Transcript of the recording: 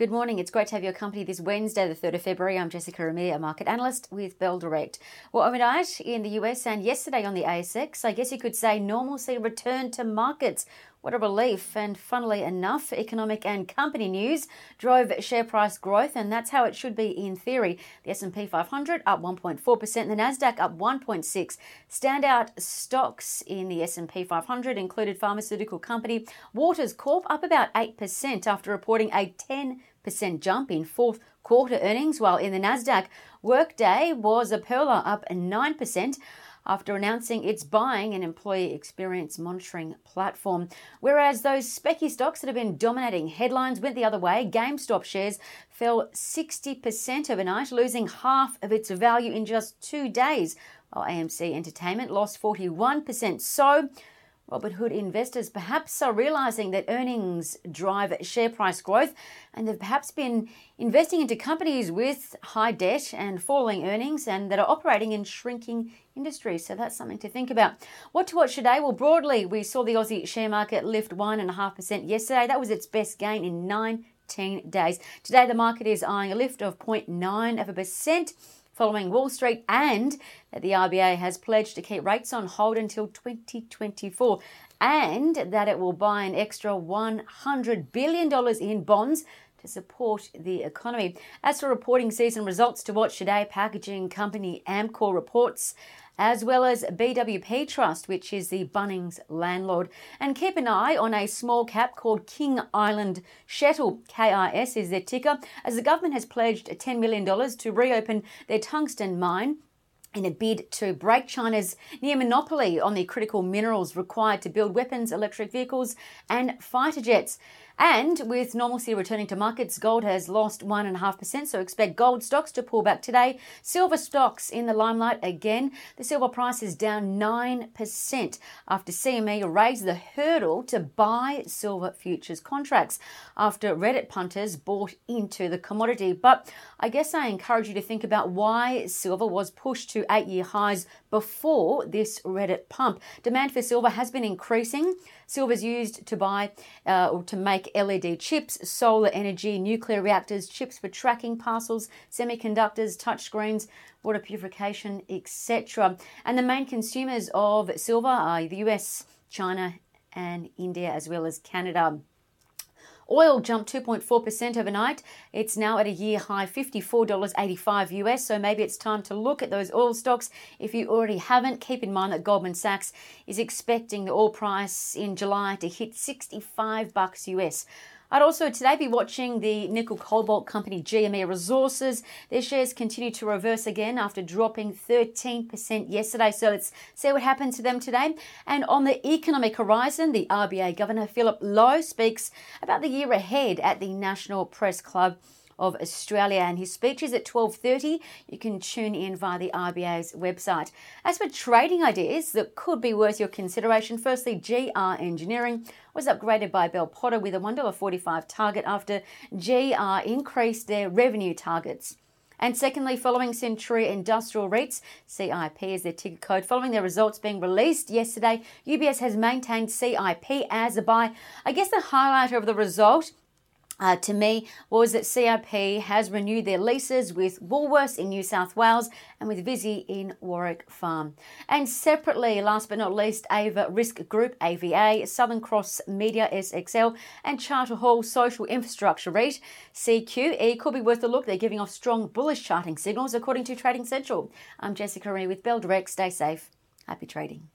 Good morning. It's great to have your company this Wednesday, the 3rd of February. I'm Jessica Amir, a market analyst with Bell Direct. Well, overnight in the US and yesterday on the ASX, I guess you could say normalcy returned to markets. What a relief. And funnily enough, economic and company news drove share price growth, and that's how it should be in theory. The S&P 500 up 1.4%, the Nasdaq up 1.6. Standout stocks in the S&P 500 included pharmaceutical company Waters Corp up about 8% after reporting a 10 percent jump in fourth quarter earnings, while in the Nasdaq, Workday was a perler up 9% after announcing it's buying an employee experience monitoring platform. Whereas those specky stocks that have been dominating headlines went the other way, GameStop shares fell 60% overnight, losing half of its value in just two days, while AMC Entertainment lost 41%. So, Robinhood investors perhaps are realizing that earnings drive share price growth and they've perhaps been investing into companies with high debt and falling earnings and that are operating in shrinking industries. So that's something to think about. What to watch today? Well, broadly, we saw the Aussie share market lift 1.5% yesterday. That was its best gain in 19 days. Today, the market is eyeing a lift of 0.9 of a percent following Wall Street and that the RBA has pledged to keep rates on hold until 2024 and that it will buy an extra $100 billion in bonds to support the economy. As for reporting season results to watch today, packaging company Amcor reports as well as BWP Trust, which is the Bunnings landlord. And keep an eye on a small cap called King Island Scheelite, KIS is their ticker, as the government has pledged $10 million to reopen their tungsten mine in a bid to break China's near monopoly on the critical minerals required to build weapons, electric vehicles, and fighter jets. And with normalcy returning to markets, gold has lost 1.5%, so expect gold stocks to pull back today. Silver stocks in the limelight again. The silver price is down 9% after CME raised the hurdle to buy silver futures contracts after Reddit punters bought into the commodity. But I guess I encourage you to think about why silver was pushed to eight year highs before this Reddit pump. Demand for silver has been increasing. Silver is used to buy uh, or to make LED chips, solar energy, nuclear reactors, chips for tracking parcels, semiconductors, touchscreens, water purification, etc. And the main consumers of silver are the US, China, and India, as well as Canada. Oil jumped 2.4% overnight. It's now at a year high $54.85 US. So maybe it's time to look at those oil stocks. If you already haven't, keep in mind that Goldman Sachs is expecting the oil price in July to hit 65 bucks US. I'd also today be watching the nickel cobalt company GME Resources. Their shares continue to reverse again after dropping 13% yesterday. So let's see what happens to them today. And on the economic horizon, the RBA Governor Philip Lowe speaks about the year ahead at the National Press Club of Australia and his speech is at 12:30. You can tune in via the RBA's website. As for trading ideas that could be worth your consideration, firstly GR Engineering was upgraded by Bell Potter with a $1.45 target after GR increased their revenue targets. And secondly, following Centuria Industrial REITs, CIP is their ticker code, following their results being released yesterday, UBS has maintained CIP as a buy. I guess the highlighter of the result uh, to me was that CIP has renewed their leases with Woolworths in New South Wales and with Visy in Warwick Farm. And separately, last but not least, Ava Risk Group, AVA, Southern Cross Media SXL, and Charter Hall Social Infrastructure REIT, CQE, could be worth a look. They're giving off strong bullish charting signals, according to Trading Central. I'm Jessica Amir with Bell Direct. Stay safe. Happy trading.